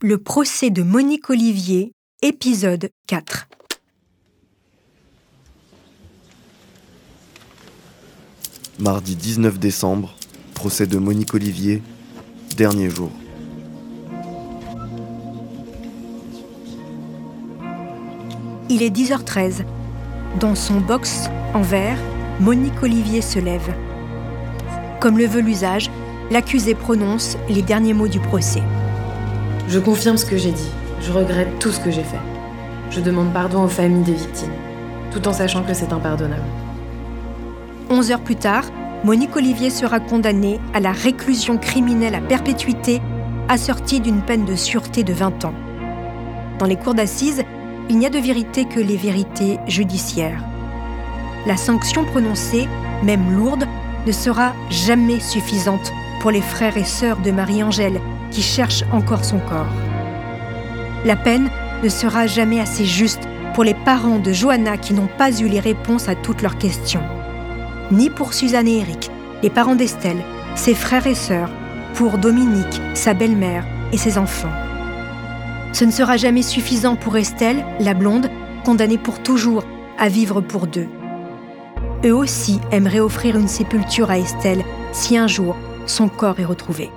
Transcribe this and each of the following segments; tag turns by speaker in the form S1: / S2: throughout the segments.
S1: Le procès de Monique Olivier, épisode 4.
S2: Mardi 19 décembre, procès de Monique Olivier, dernier jour.
S1: Il est 10h13. Dans son box en verre, Monique Olivier se lève. Comme le veut l'usage, l'accusé prononce les derniers mots du procès.
S3: Je confirme ce que j'ai dit. Je regrette tout ce que j'ai fait. Je demande pardon aux familles des victimes, tout en sachant que c'est impardonnable.
S1: 11 heures plus tard, Monique Olivier sera condamnée à la réclusion criminelle à perpétuité, assortie d'une peine de sûreté de 20 ans. Dans les cours d'assises, il n'y a de vérité que les vérités judiciaires. La sanction prononcée, même lourde, ne sera jamais suffisante pour les frères et sœurs de Marie-Angèle qui cherchent encore son corps. La peine ne sera jamais assez juste pour les parents de Johanna qui n'ont pas eu les réponses à toutes leurs questions. Ni pour Suzanne et Eric, les parents d'Estelle, ses frères et sœurs, pour Dominique, sa belle-mère et ses enfants. Ce ne sera jamais suffisant pour Estelle, la blonde, condamnée pour toujours à vivre pour deux. Eux aussi aimeraient offrir une sépulture à Estelle si un jour son corps est retrouvé.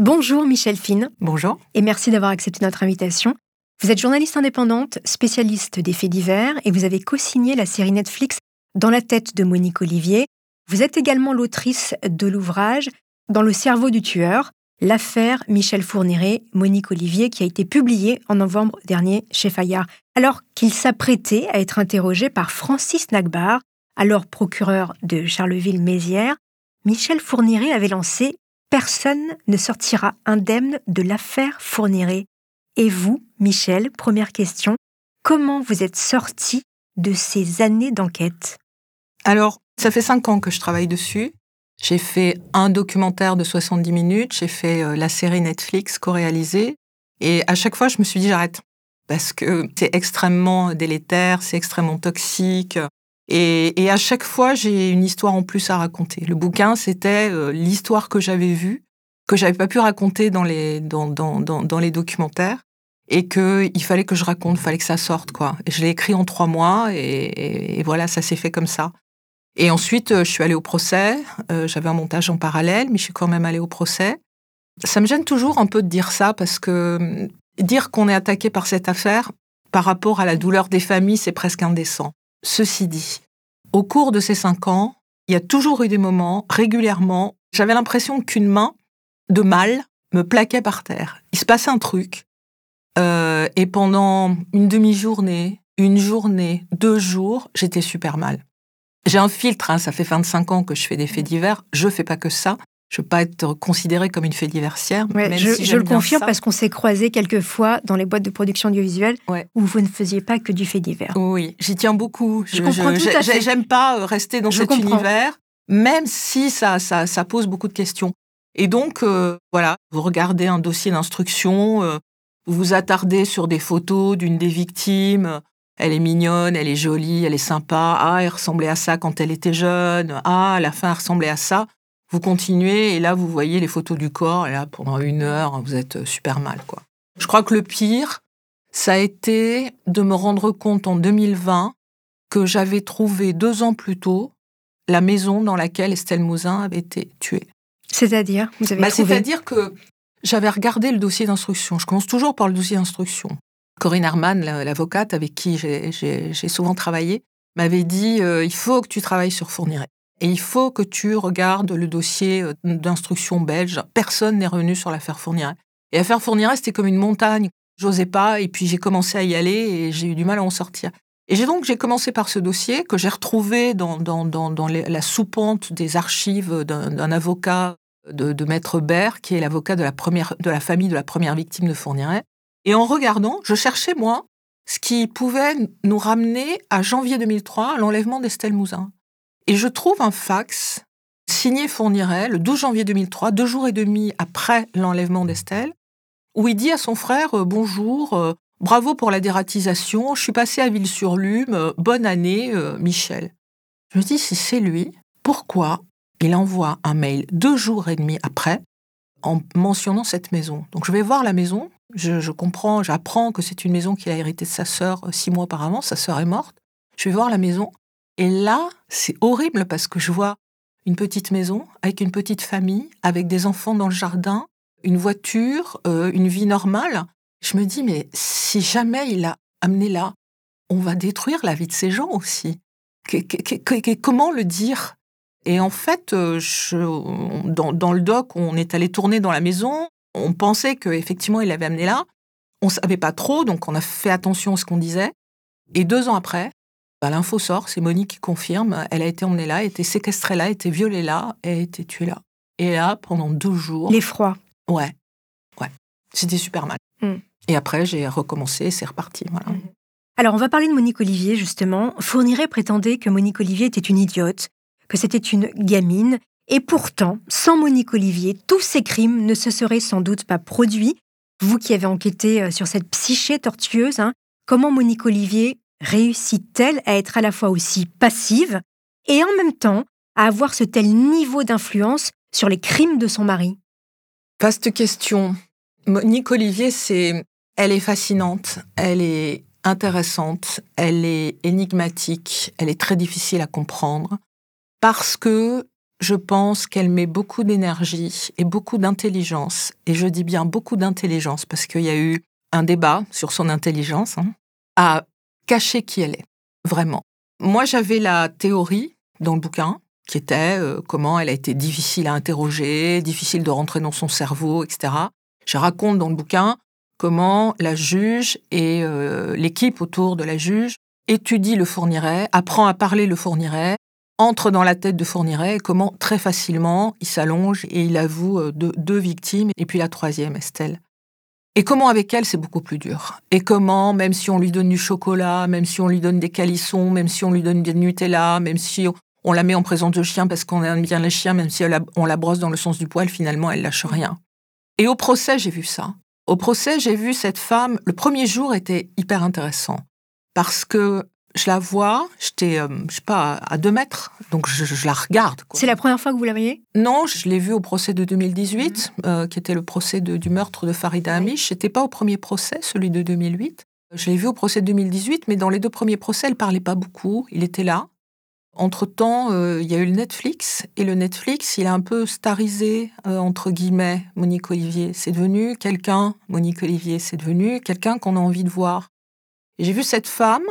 S1: Bonjour Michel Fine.
S4: Bonjour.
S1: Et merci d'avoir accepté notre invitation. Vous êtes journaliste indépendante, spécialiste des faits divers et vous avez co-signé la série Netflix Dans la tête de Monique Olivier. Vous êtes également l'autrice de l'ouvrage Dans le cerveau du tueur, l'affaire Michel Fourniret, Monique Olivier, qui a été publié en novembre dernier chez Fayard, alors qu'il s'apprêtait à être interrogé par Francis Nagbar, alors procureur de Charleville-Mézières. Michel Fourniret avait lancé Personne ne sortira indemne de l'affaire Fourniret. Et vous, Michel, première question, comment vous êtes sorti de ces années d'enquête?
S4: Alors, ça fait cinq ans que je travaille dessus. J'ai fait un documentaire de 70 minutes, j'ai fait euh, la série Netflix co-réalisée, et à chaque fois, je me suis dit j'arrête parce que c'est extrêmement délétère, c'est extrêmement toxique. Et, à chaque fois, j'ai une histoire en plus à raconter. Le bouquin, c'était euh, l'histoire que j'avais vue, que j'avais pas pu raconter dans les, dans, dans, dans, les documentaires, et qu'il fallait que je raconte, il fallait que ça sorte. quoi. Et je l'ai écrit en trois mois, et, voilà, ça s'est fait comme ça. Et ensuite, euh, je suis allée au procès. Euh, j'avais un montage en parallèle, mais je suis quand même allée au procès. Ça me gêne toujours un peu de dire ça, parce que dire qu'on est attaqué par cette affaire, par rapport à la douleur des familles, c'est presque indécent. Ceci dit, au cours de ces cinq ans, il y a toujours eu des moments, régulièrement, j'avais l'impression qu'une main de mal me plaquait par terre. Il se passait un truc. Euh, et pendant une demi-journée, une journée, deux jours, j'étais super mal. J'ai un filtre, hein, ça fait 25 ans que je fais des faits divers. Je fais pas que ça. Je ne veux pas être considérée comme une fée diversière.
S1: je, le confirme parce qu'on s'est croisés quelques fois dans les boîtes de production audiovisuelle où vous ne faisiez pas que du fait divers.
S4: Oui, j'y tiens beaucoup. Je, comprends tout à fait. J'aime pas euh, rester dans cet univers, même si ça, ça, ça, pose beaucoup de questions. Et donc, euh, voilà, vous regardez un dossier d'instruction, euh, vous vous attardez sur des photos d'une des victimes. Elle est mignonne, elle est jolie, elle est sympa. Ah, elle ressemblait à ça quand elle était jeune. Ah, à la fin, elle ressemblait à ça. Vous continuez et là, vous voyez les photos du corps et là, pendant une heure, vous êtes super mal, quoi. Je crois que le pire, ça a été de me rendre compte en 2020 que j'avais trouvé deux ans plus tôt la maison dans laquelle Estelle Mouzin avait été tuée.
S1: C'est-à-dire Vous avez
S4: bah, C'est-à-dire que j'avais regardé le dossier d'instruction. Je commence toujours par le dossier d'instruction. Corinne Herman, l'avocate avec qui j'ai souvent travaillé, m'avait dit euh, il faut que tu travailles sur Fourniret. Et il faut que tu regardes le dossier euh, d'instruction belge. Personne n'est revenu sur l'affaire Fourniret. Et l'affaire Fourniret, c'était comme une montagne. J'osais pas, et puis j'ai commencé à y aller, et j'ai eu du mal à en sortir. Et j'ai donc j'ai commencé par ce dossier que j'ai retrouvé dans, la soupente des archives d'un avocat de, Maître Bert, qui est l'avocat de la de la famille de la première victime de Fourniret. Et en regardant, je cherchais moi ce qui pouvait nous ramener à janvier 2003, à l'enlèvement d'Estelle Mouzin. Et je trouve un fax signé Fourniret le 12 janvier 2003, deux jours et demi après l'enlèvement d'Estelle, où il dit à son frère euh, Bonjour, euh, bravo pour la dératisation, je suis passé à Ville-sur-Lume, euh, bonne année, Michel. Je me dis Si c'est lui, pourquoi il envoie un mail deux jours et demi après en mentionnant cette maison? Donc je vais voir la maison, je, comprends, j'apprends que c'est une maison qu'il a héritée de sa sœur six mois auparavant, sa sœur est morte. Je vais voir la maison, et là, c'est horrible parce que je vois une petite maison avec une petite famille, avec des enfants dans le jardin, une voiture, euh, une vie normale. Je me dis, mais si jamais il a amené là, on va détruire la vie de ces gens aussi. comment le dire? Et en fait, euh, dans, le doc, on est allé tourner dans la maison. On pensait qu'effectivement, il l'avait amené là. On ne savait pas trop, donc on a fait attention à ce qu'on disait. Et deux ans après, bah, l'info sort, c'est Monique qui confirme. Elle a été emmenée là, a été séquestrée là, a été violée là, et a été tuée là. Et là, pendant deux jours.
S1: L'effroi.
S4: Ouais, ouais. C'était super mal. Mm. Et après, j'ai recommencé, c'est reparti. Voilà. Mm.
S1: Alors, on va parler de Monique Olivier, justement. Fourniret prétendait que Monique Olivier était une idiote, que c'était une gamine. Et pourtant, sans Monique Olivier, tous ces crimes ne se seraient sans doute pas produits. Vous qui avez enquêté euh, sur cette psyché tortueuse, hein, comment Monique Olivier réussit-elle à être à la fois aussi passive et en même temps à avoir ce tel niveau d'influence sur les crimes de son mari?
S4: Vaste question. Monique Olivier, c'est, elle est fascinante, elle est intéressante, elle est énigmatique, elle est très difficile à comprendre, parce que je pense qu'elle met beaucoup d'énergie et beaucoup d'intelligence, et je dis bien beaucoup d'intelligence, parce qu'il y a eu un débat sur son intelligence, hein, à cacher qui elle est, vraiment. Moi, j'avais la théorie dans le bouquin qui était euh, comment elle a été difficile à interroger, difficile de rentrer dans son cerveau, etc. Je raconte dans le bouquin comment la juge et euh, l'équipe autour de la juge étudie le Fourniret, apprend à parler le Fourniret, entre dans la tête de Fourniret et comment très facilement il s'allonge et il avoue euh, deux victimes et puis la troisième, Estelle. Et comment avec elle, c'est beaucoup plus dur? Et comment, même si on lui donne du chocolat, même si on lui donne des calissons, même si on lui donne des Nutella, même si on la met en présence de chien parce qu'on aime bien les chiens, même si on la brosse dans le sens du poil, finalement, elle lâche rien. Et au procès, j'ai vu ça. Au procès, j'ai vu cette femme. Le premier jour était hyper intéressant parce que je la vois, j'étais, euh, je sais pas, à deux mètres, donc je, la regarde.
S1: C'est la première fois que vous la voyez?
S4: Non, je l'ai vue au procès de 2018, mhm. euh, qui était le procès du meurtre de Farida Amish. J'étais pas au premier procès, celui de 2008. Je l'ai vue au procès de 2018, mais dans les deux premiers procès, elle parlait pas beaucoup. Il était là. Entre-temps, euh, il y a eu le Netflix, et le Netflix, il a un peu starisé, euh, entre guillemets, Monique Olivier. C'est devenu quelqu'un, Monique Olivier, c'est devenu quelqu'un qu'on a envie de voir. J'ai vu cette femme,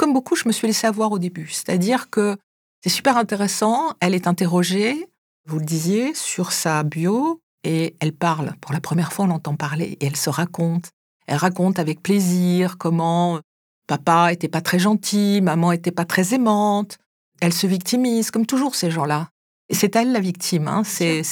S4: comme beaucoup, je me suis laissée avoir au début. C'est-à-dire que c'est super intéressant, elle est interrogée, vous le disiez, sur sa bio, et elle parle. Pour la première fois, on l'entend parler, et elle se raconte. Elle raconte avec plaisir comment papa était pas très gentil, maman était pas très aimante, elle se victimise, comme toujours ces gens-là. Et c'est elle la victime. Hein. C'est,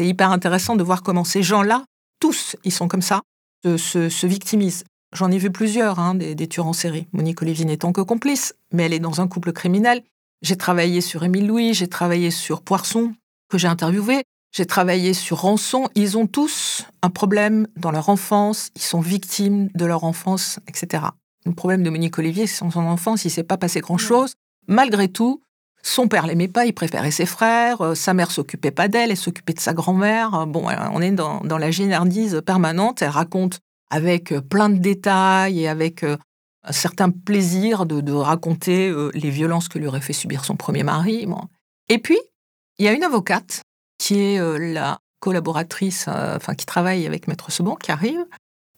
S4: hyper intéressant de voir comment ces gens-là, tous, ils sont comme ça, se, victimisent. J'en ai vu plusieurs, hein, des, tueurs en série. Monique Olivier n'étant que complice, mais elle est dans un couple criminel. J'ai travaillé sur Émile Louis, j'ai travaillé sur Poisson, que j'ai interviewé. J'ai travaillé sur Rançon. Ils ont tous un problème dans leur enfance. Ils sont victimes de leur enfance, etc. Le problème de Monique Olivier, c'est son enfance, il ne s'est pas passé grand-chose. Malgré tout, son père l'aimait pas, il préférait ses frères. Euh, sa mère s'occupait pas d'elle, elle s'occupait de sa grand-mère. Bon, on est dans, la génardise permanente. Elle raconte avec euh, plein de détails et avec un certain plaisir de, raconter les violences que lui aurait fait subir son premier mari. Et puis, il y a une avocate qui est la collaboratrice, enfin qui travaille avec Maître Seban, qui arrive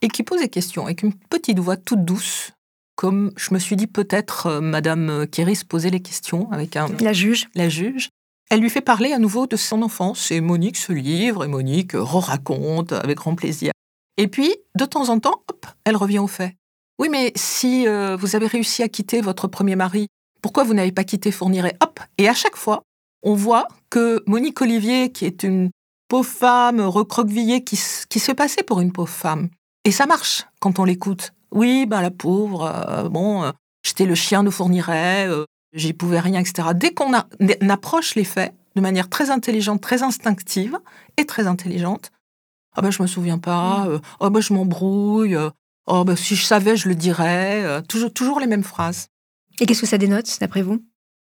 S4: et qui pose des questions avec une petite voix toute douce comme je me suis dit peut-être euh, Madame Kéris posait les questions avec un...
S1: La juge.
S4: La juge. Elle lui fait parler à nouveau de son enfance et Monique se livre et Monique re-raconte avec grand plaisir. Et puis, de temps en temps, hop, elle revient au fait. Oui, mais si euh, vous avez réussi à quitter votre premier mari, pourquoi vous n'avez pas quitté Fourniret? Hop Et à chaque fois, on voit que Monique Olivier, qui est une pauvre femme recroquevillée, qui, se passait pour une pauvre femme. Et ça marche quand on l'écoute. Oui, ben la pauvre, euh, bon, euh, j'étais le chien de Fourniret, j'y pouvais rien, etc. Dès qu'on approche les faits de manière très intelligente, très instinctive et très intelligente, ah ben je me souviens pas, mmh. oh ben je m'embrouille, oh ben si je savais je le dirais, toujours, toujours les mêmes phrases.
S1: Et qu'est-ce que ça dénote d'après vous?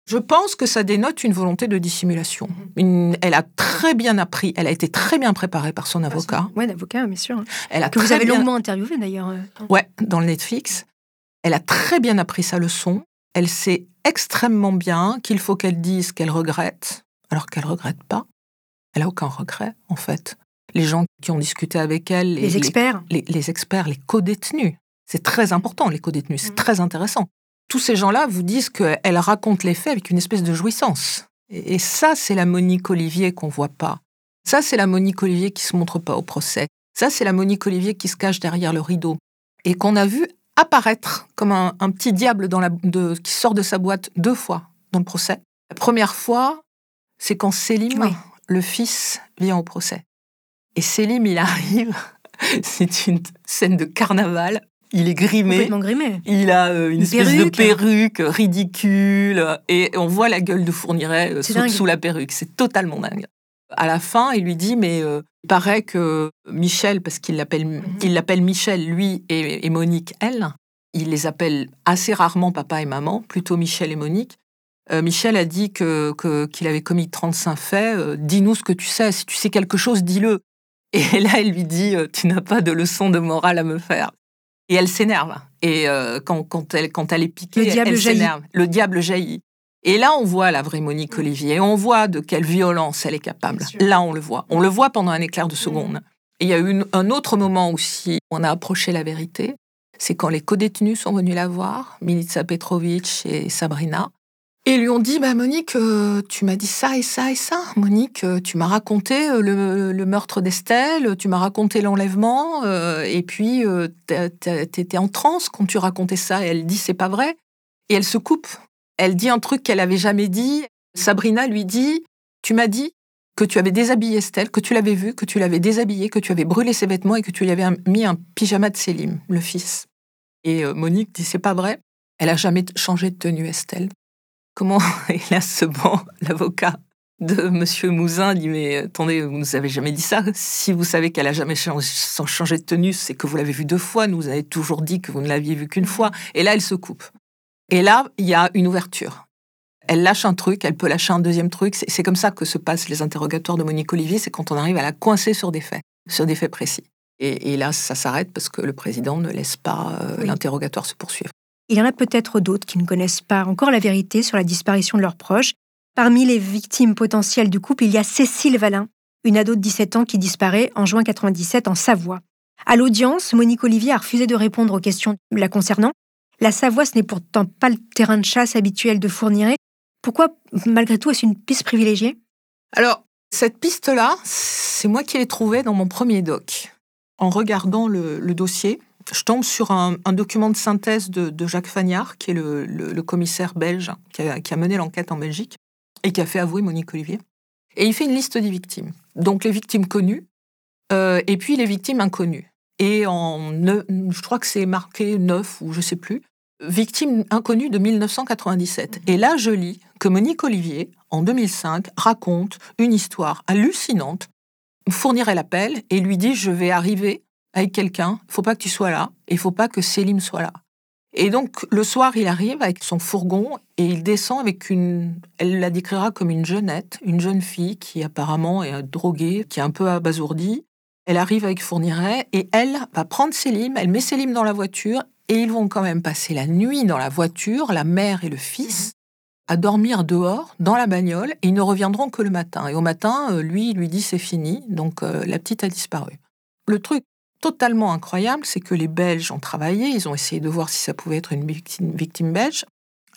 S4: Je pense que ça dénote une volonté de dissimulation. Une- elle a très bien appris, elle a été très bien préparée par son avocat.
S1: Ouais, d'avocat, bien sûr.
S4: Elle a
S1: Que vous avez
S4: bien-
S1: longuement interviewé d'ailleurs. euh.
S4: Ouais, dans le Netflix. Elle a très bien appris sa leçon. Elle sait extrêmement bien qu'il faut qu'elle dise qu'elle regrette, alors qu'elle regrette pas. Elle a aucun regret, en fait. Les gens qui ont discuté avec elle,
S1: Les experts.
S4: les, les experts, les co-détenus, c'est très important, les co-détenus, c'est très intéressant. Tous ces gens-là vous disent qu'elle raconte les faits avec une espèce de jouissance. Et, et ça, c'est la Monique Olivier qu'on voit pas. Ça, c'est la Monique Olivier qui se montre pas au procès. Ça, c'est la Monique Olivier qui se cache derrière le rideau et qu'on a vu apparaître comme un, un petit diable dans la, de- qui sort de sa boîte deux fois dans le procès. La première fois, c'est quand Selim,
S1: Oui.
S4: le fils, vient au procès. Et Selim, il arrive, c'est une scène de carnaval, il est grimé,
S1: Complètement grimé.
S4: il a euh, une,
S1: Une
S4: espèce
S1: perruque.
S4: de perruque ridicule, et on voit la gueule de Fourniret euh, sous, la perruque, c'est totalement dingue. À la fin, il lui dit, mais euh, il paraît que Michel, parce qu'il l'appelle
S1: Mhm.
S4: il l'appelle Michel, lui, et, et Monique, elle, il les appelle assez rarement papa et maman, plutôt Michel et Monique. Euh, Michel a dit que qu'il avait commis 35 faits. euh, Dis-nous ce que tu sais. Si tu sais quelque chose, dis-le. Et là, elle lui dit euh, Tu n'as pas de leçon de morale à me faire. Et elle s'énerve. Et euh, quand, quand, elle, quand elle est piquée,
S1: Le diable
S4: elle
S1: jaillit.
S4: s'énerve. Le diable jaillit. Et là, on voit la vraie Monique Olivier. Et on voit de quelle violence elle est capable. Là, on le voit. On le voit pendant un éclair de seconde. Et il y a eu une- un autre moment aussi où on a approché la vérité. C'est quand les co-détenus sont venus la voir, Milica Petrovic et Sabrina. Et lui ont dit, bah Monique, euh, tu m'as dit ça et ça et ça. Monique, euh, tu m'as raconté euh, le, meurtre d'Estelle, tu m'as raconté l'enlèvement, et puis t'étais en transe quand tu racontais ça. Et elle dit, c'est pas vrai. Et elle se coupe. Elle dit un truc qu'elle avait jamais dit. Sabrina lui dit, tu m'as dit que tu avais déshabillé Estelle, que tu l'avais vue, que tu l'avais déshabillée, que tu avais brûlé ses vêtements et que tu lui avais mis un pyjama de Sélim, le fils. Et Monique dit, c'est pas vrai. Elle a jamais changé de tenue, Estelle. Comment là, ce banc, l'avocat de Monsieur Mouzin dit mais attendez, vous nous avez jamais dit ça? Si vous savez qu'elle a jamais changé, sans changer de tenue, c'est que vous l'avez vue deux fois. Nous vous avez toujours dit que vous ne l'aviez vue qu'une fois. Et là, elle se coupe. Et là, il y a une ouverture. Elle lâche un truc, elle peut lâcher un deuxième truc. C'est c'est comme ça que se passent les interrogatoires de Monique Olivier. C'est quand on arrive à la coincer sur des faits, sur des faits précis. Et, et là, ça s'arrête parce que le président ne laisse pas euh,
S1: Oui.
S4: l'interrogatoire se poursuivre.
S1: Il y en a peut-être d'autres qui ne connaissent pas encore la vérité sur la disparition de leurs proches. Parmi les victimes potentielles du couple, il y a Cécile Valin, une ado de 17 ans qui disparaît en juin 97 en Savoie. À l'audience, Monique Olivier a refusé de répondre aux questions la concernant. La Savoie, ce n'est pourtant pas le terrain de chasse habituel de Fourniret. Pourquoi, malgré tout, est-ce une piste privilégiée?
S4: Alors, cette piste-là, c'est moi qui l'ai trouvée dans mon premier doc. En regardant le, le dossier, je tombe sur un, document de synthèse de, Jacques Fagnard, qui est le, commissaire belge qui a, qui a mené l'enquête en Belgique et qui a fait avouer Monique Olivier. Et il fait une liste des victimes. Donc les victimes connues euh, et puis les victimes inconnues. Et en, ne- je crois que c'est marqué 9 ou je sais plus, victimes inconnues de 1997. Et là, je lis que Monique Olivier, en 2005, raconte une histoire hallucinante, fournirait l'appel et lui dit Je vais arriver avec quelqu'un, il faut pas que tu sois là, et il faut pas que Célim soit là. Et donc, le soir, il arrive avec son fourgon et il descend avec une. Elle la décrira comme une jeunette, une jeune fille qui apparemment est droguée, qui est un peu abasourdie. Elle arrive avec Fourniret et elle va prendre Célim, elle met Célim dans la voiture et ils vont quand même passer la nuit dans la voiture, la mère et le fils, à dormir dehors, dans la bagnole, et ils ne reviendront que le matin. Et au matin, euh, lui, il lui dit c'est fini, donc euh, la petite a disparu. Le truc totalement incroyable, c'est que les Belges ont travaillé, ils ont essayé de voir si ça pouvait être une victime, belge.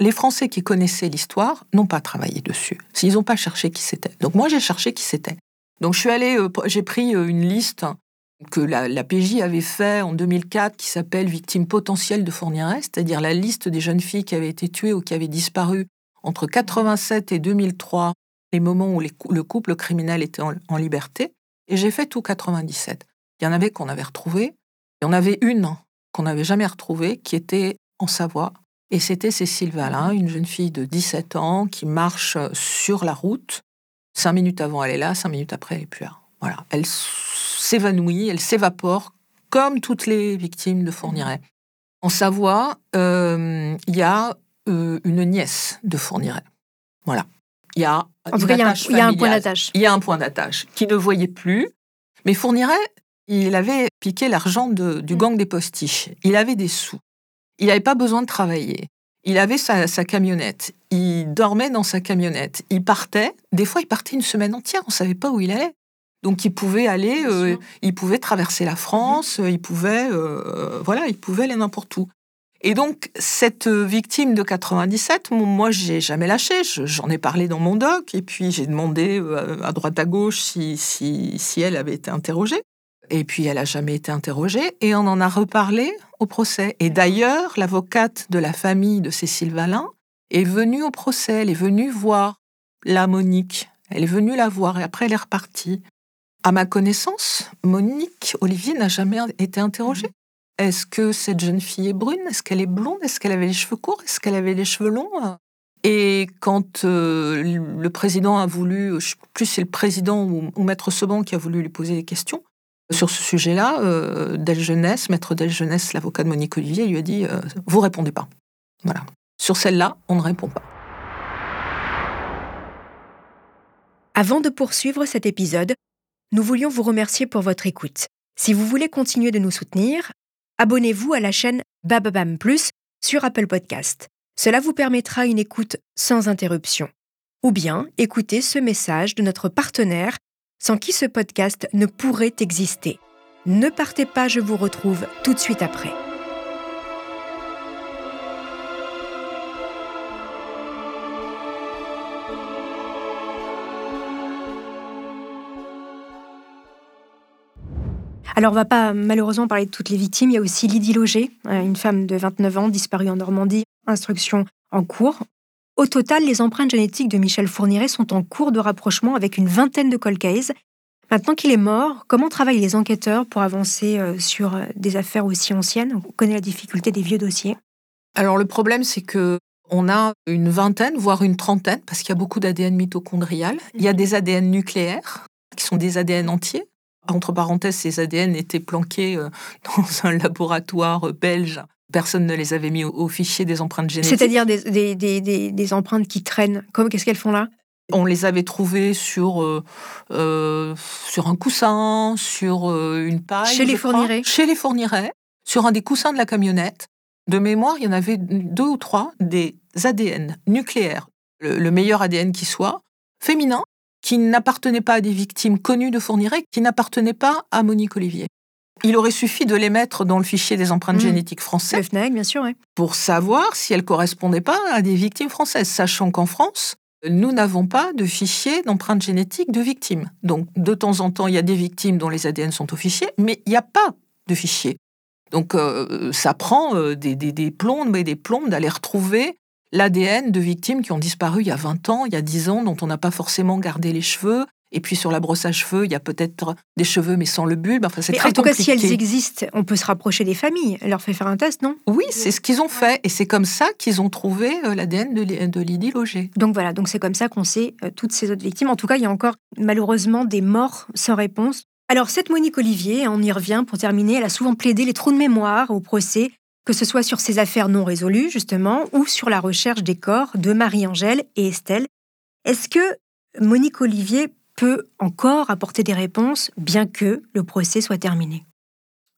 S4: Les Français qui connaissaient l'histoire n'ont pas travaillé dessus. Ils n'ont pas cherché qui c'était. Donc moi, j'ai cherché qui c'était. Donc je suis allée, euh, j'ai pris euh, une liste que la, PJ avait fait en 2004 qui s'appelle Victimes potentielles de Fourniret, c'est-à-dire la liste des jeunes filles qui avaient été tuées ou qui avaient disparu entre 87 et 2003, les moments où le couple criminel était en liberté. Et j'ai fait tout 97. Il y en avait qu'on avait retrouvé. Il y en avait une qu'on n'avait jamais retrouvée, qui était en Savoie. Et c'était Cécile Valin, une jeune fille de 17 ans qui marche sur la route. Cinq minutes avant, elle est là. Cinq minutes après, elle est plus là. Voilà. Elle s'évanouit, elle s'évapore, comme toutes les victimes de Fourniret. En Savoie, euh, il y a euh, une nièce de Fourniret. Voilà. Il y a,
S1: En tout cas, il y a un- il y a un point d'attache.
S4: Il y a un point d'attache qui ne voyait plus. Mais Fourniret, il avait piqué l'argent du
S1: Mm.
S4: gang des postiches. Il avait des sous. Il n'avait pas besoin de travailler. Il avait sa, sa camionnette. Il dormait dans sa camionnette. Il partait. Des fois, il partait une semaine entière. On ne savait pas où il allait. Donc, il pouvait aller, euh, il pouvait traverser la France. Il pouvait, euh, voilà, il pouvait aller n'importe où. Et donc, cette victime de 97, mon- moi, j'ai jamais lâché. Je- J'en ai parlé dans mon doc. Et puis, j'ai demandé euh, à droite à gauche si, si, si elle avait été interrogée. Et puis, elle a jamais été interrogée. Et on en a reparlé au procès. Et d'ailleurs, l'avocate de la famille de Cécile Valin est venue au procès. Elle est venue voir la Monique. Elle est venue la voir et après, elle est repartie. À ma connaissance, Monique Olivier n'a jamais été interrogée. Est-ce que cette jeune fille est brune? Est-ce qu'elle est blonde? Est-ce qu'elle avait les cheveux courts? Est-ce qu'elle avait les cheveux longs? Et quand euh, le président a voulu, je sais plus si c'est le président ou, ou Maître Seban qui a voulu lui poser des questions sur ce sujet-là, euh, Maître Del Jeunesse, l'avocat de Monique Olivier, lui a dit euh, Vous répondez pas. Voilà. Sur celle-là, on ne répond pas.
S1: Avant de poursuivre cet épisode, nous voulions vous remercier pour votre écoute. Si vous voulez continuer de nous soutenir, abonnez-vous à la chaîne Bababam Plus sur Apple Podcast. Cela vous permettra une écoute sans interruption. Ou bien écoutez ce message de notre partenaire sans qui ce podcast ne pourrait exister. Ne partez pas, je vous retrouve tout de suite après. Alors, on va pas malheureusement parler de toutes les victimes. Il y a aussi Lydie Loger, euh, une femme de 29 ans disparue en Normandie, instruction en cours. Au total, les empreintes génétiques de Michel Fourniret sont en cours de rapprochement avec une vingtaine de cold cases. Maintenant qu'il est mort, comment travaillent les enquêteurs pour avancer euh, sur euh, des affaires aussi anciennes? On connaît la difficulté des vieux dossiers.
S4: Alors le problème, c'est que on a une vingtaine, voire une trentaine, parce qu'il y a beaucoup d'ADN mitochondrial. Il y a des ADN nucléaires, qui sont des ADN entiers. Entre parenthèses, ces ADN étaient planqués euh, dans un laboratoire belge. Personne ne les avait mis au, au fichier des empreintes génétiques.
S1: C'est-à-dire des, des- des- des- des empreintes qui traînent. Comme Qu'est-ce qu'elles font là?
S4: On les avait trouvés sur, euh, euh, sur un coussin, sur euh, une paille.
S1: Chez les
S4: je crois.
S1: Fourniret.
S4: Chez les Fourniret, sur un des coussins de la camionnette. De mémoire, il y en avait deux ou trois des ADN nucléaires, le, le meilleur ADN qui soit, féminin, qui n'appartenaient pas à des victimes connues de Fourniret, qui n'appartenaient pas à Monique Olivier. Il aurait suffi de les mettre dans le fichier des empreintes
S1: Mhm.
S4: génétiques
S1: Le
S4: français
S1: FNAC, bien sûr. ouais.
S4: pour savoir si elles correspondaient pas à des victimes françaises, sachant qu'en France, nous n'avons pas de fichier d'empreintes génétiques de victimes. Donc, de temps en temps, il y a des victimes dont les ADN sont au fichier, mais il n'y a pas de fichier. Donc, euh, ça prend euh, des, des, des plombes et des plombes d'aller retrouver l'ADN de victimes qui ont disparu il y a 20 ans, il y a 10 ans, dont on n'a pas forcément gardé les cheveux. Et puis, sur la brosse à cheveux, il y a peut-être des cheveux, mais sans le bulbe. Enfin, c'est très
S1: en tout cas, si elles existent, on peut se rapprocher des familles. Elle leur fait faire un test, non?
S4: Oui, c'est ce qu'ils ont fait. Et c'est comme ça qu'ils ont trouvé euh, l'ADN de, Lydie Loger.
S1: Donc voilà, donc c'est comme ça qu'on sait euh, toutes ces autres victimes. En tout cas, il y a encore malheureusement des morts sans réponse. Alors cette Monique Olivier, on y revient pour terminer, elle a souvent plaidé les trous de mémoire au procès, que ce soit sur ces affaires non résolues justement, ou sur la recherche des corps de Marie-Angèle et Estelle. Est-ce que Monique Olivier peut encore apporter des réponses bien que le procès soit terminé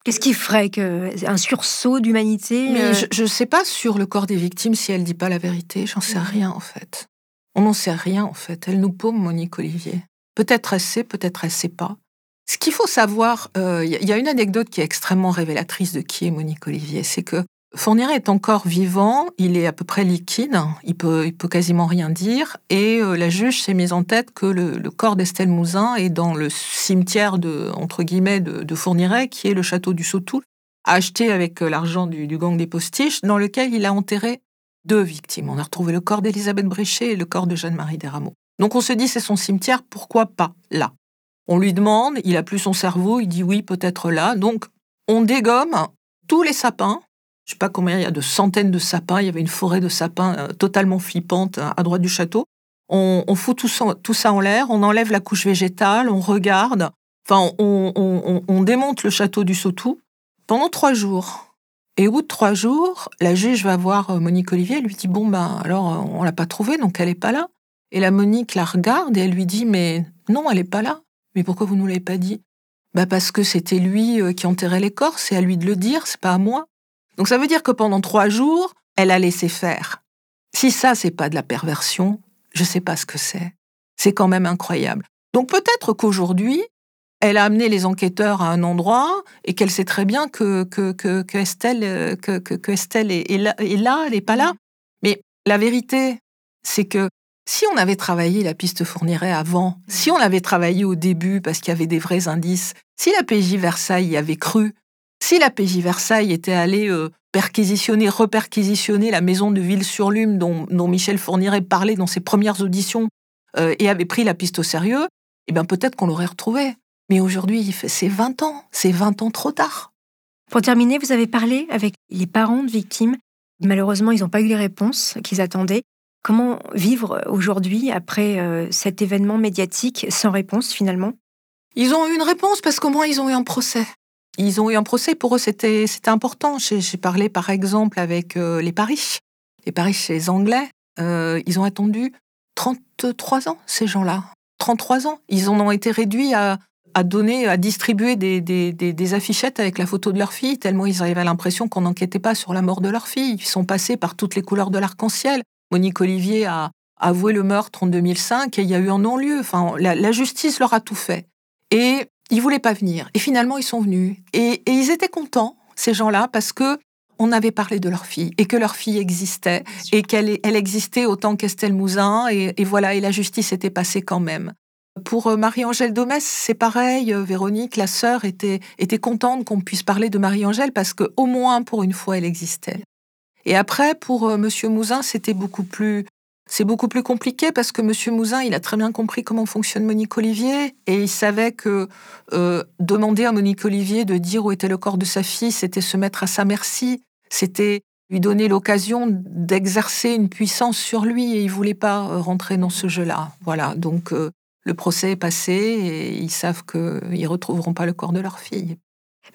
S1: Qu'est-ce qui ferait que un sursaut d'humanité
S4: Mais
S1: euh,
S4: je ne sais pas sur le corps des victimes si elle dit pas la vérité. J'en sais rien en fait. On n'en sait rien en fait. Elle nous paume, Monique Olivier. Peut-être elle sait, peut-être elle sait pas. Ce qu'il faut savoir, euh, il il y a une anecdote qui est extrêmement révélatrice de qui est Monique Olivier. C'est que Fourniret est encore vivant, il est à peu près liquide, il peut, quasiment rien dire, et euh, la juge s'est mise en tête que le, corps d'Estelle Mouzin est dans le cimetière de, entre Fourniret, qui est le château du Sautoul, acheté avec euh, l'argent du, gang des postiches, dans lequel il a enterré deux victimes. On a retrouvé le corps d'Elisabeth Bréchet et le corps de Jeanne-Marie Desrameaux. Donc on se dit, c'est son cimetière, pourquoi pas là? On lui demande, il a plus son cerveau, il dit oui, peut-être là. Donc on dégomme tous les sapins. Je sais pas combien il y a de centaines de sapins. Il y avait une forêt de sapins euh, totalement flippante euh, à droite du château. On, fout tout ça, en l'air, on enlève la couche végétale, on regarde. Enfin, on, on- on- on démonte le château du Sautou pendant trois jours. Et au bout de trois jours, la juge va voir euh, Monique Olivier, elle lui dit Bon, ben alors, euh, on l'a pas trouvée, donc elle est pas là. Et la Monique la regarde et elle lui dit Mais non, elle n'est pas là. Mais pourquoi vous nous l'avez pas dit? Bah Parce que c'était lui qui enterrait les corps, c'est à lui de le dire, c'est pas à moi. Donc ça veut dire que pendant trois jours, elle a laissé faire. Si ça, c'est pas de la perversion, je sais pas ce que c'est. C'est quand même incroyable. Donc peut-être qu'aujourd'hui, elle a amené les enquêteurs à un endroit et qu'elle sait très bien que, que, que, Estelle, que, que Estelle est, là, est elle n'est pas là. Mais la vérité, c'est que si on avait travaillé la piste fournirait avant, si on avait travaillé au début parce qu'il y avait des vrais indices, si la PJ Versailles y avait cru, si la PJ Versailles était allée euh, perquisitionner, reperquisitionner la maison de Ville-sur-Lume dont, dont, Michel Fourniret parlait dans ses premières auditions euh, et avait pris la piste au sérieux, eh bien peut-être qu'on l'aurait retrouvé. Mais aujourd'hui, c'est 20 ans, c'est 20 ans trop tard.
S1: Pour terminer, vous avez parlé avec les parents de victimes. Malheureusement, ils n'ont pas eu les réponses qu'ils attendaient. Comment vivre aujourd'hui après euh, cet événement médiatique sans réponse finalement?
S4: Ils ont eu une réponse parce qu'au moins ils ont eu un procès. Ils ont eu un procès, pour eux c'était important. J'ai parlé par exemple avec euh, les Paris. Les Paris, les Anglais. Euh, ils ont attendu 33 ans, ces gens-là. 33 ans. Ils en ont été réduits à, donner, à distribuer des, des, affichettes avec la photo de leur fille, tellement ils avaient l'impression qu'on n'enquêtait pas sur la mort de leur fille. Ils sont passés par toutes les couleurs de l'arc-en-ciel. Monique Olivier a avoué le meurtre en 2005 et il y a eu un non-lieu. Enfin, la, justice leur a tout fait. Et ils voulaient pas venir. Et finalement, ils sont venus. Et, ils étaient contents, ces gens-là, parce que on avait parlé de leur fille et que leur fille existait et qu'elle elle existait autant qu'Estelle Mouzin et, voilà et la justice était passée quand même. Pour euh, Marie-Angèle Domès, c'est pareil. Euh, Véronique, la sœur, était, était contente qu'on puisse parler de Marie-Angèle parce que au moins pour une fois, elle existait. Et après, pour euh, Monsieur Mouzin, c'était beaucoup plus c'est beaucoup plus compliqué parce que Monsieur Mouzin, il a très bien compris comment fonctionne Monique Olivier et il savait que euh, demander à Monique Olivier de dire où était le corps de sa fille, c'était se mettre à sa merci, c'était lui donner l'occasion d'exercer une puissance sur lui et il voulait pas euh, rentrer dans ce jeu-là. Voilà, donc le procès est passé et ils savent qu'ils retrouveront pas le corps de leur fille.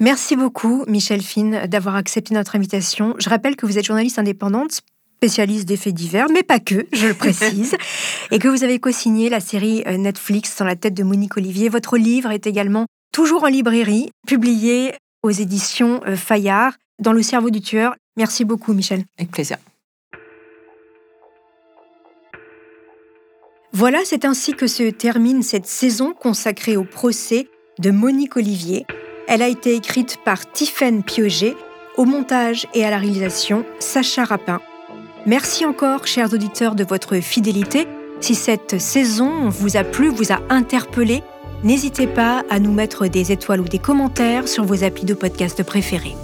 S1: Merci beaucoup, Michel Fine, d'avoir accepté notre invitation. Je rappelle que vous êtes journaliste indépendante, spécialiste des faits divers, mais pas que, je le précise, et que vous avez co-signé la série euh, Netflix dans la tête de Monique Olivier. Votre livre est également toujours en librairie, publié aux éditions euh, Fayard, dans le cerveau du tueur. Merci beaucoup, Michel.
S4: Avec plaisir.
S1: Voilà, c'est ainsi que se termine cette saison consacrée au procès de Monique Olivier. Elle a été écrite par Tiffaine Pioget, au montage et à la réalisation Sacha Rapin. Merci encore, chers auditeurs, de votre fidélité. Si cette saison vous a plu, vous a interpellé, n'hésitez pas à nous mettre des étoiles ou des commentaires sur vos applis de podcast préférés.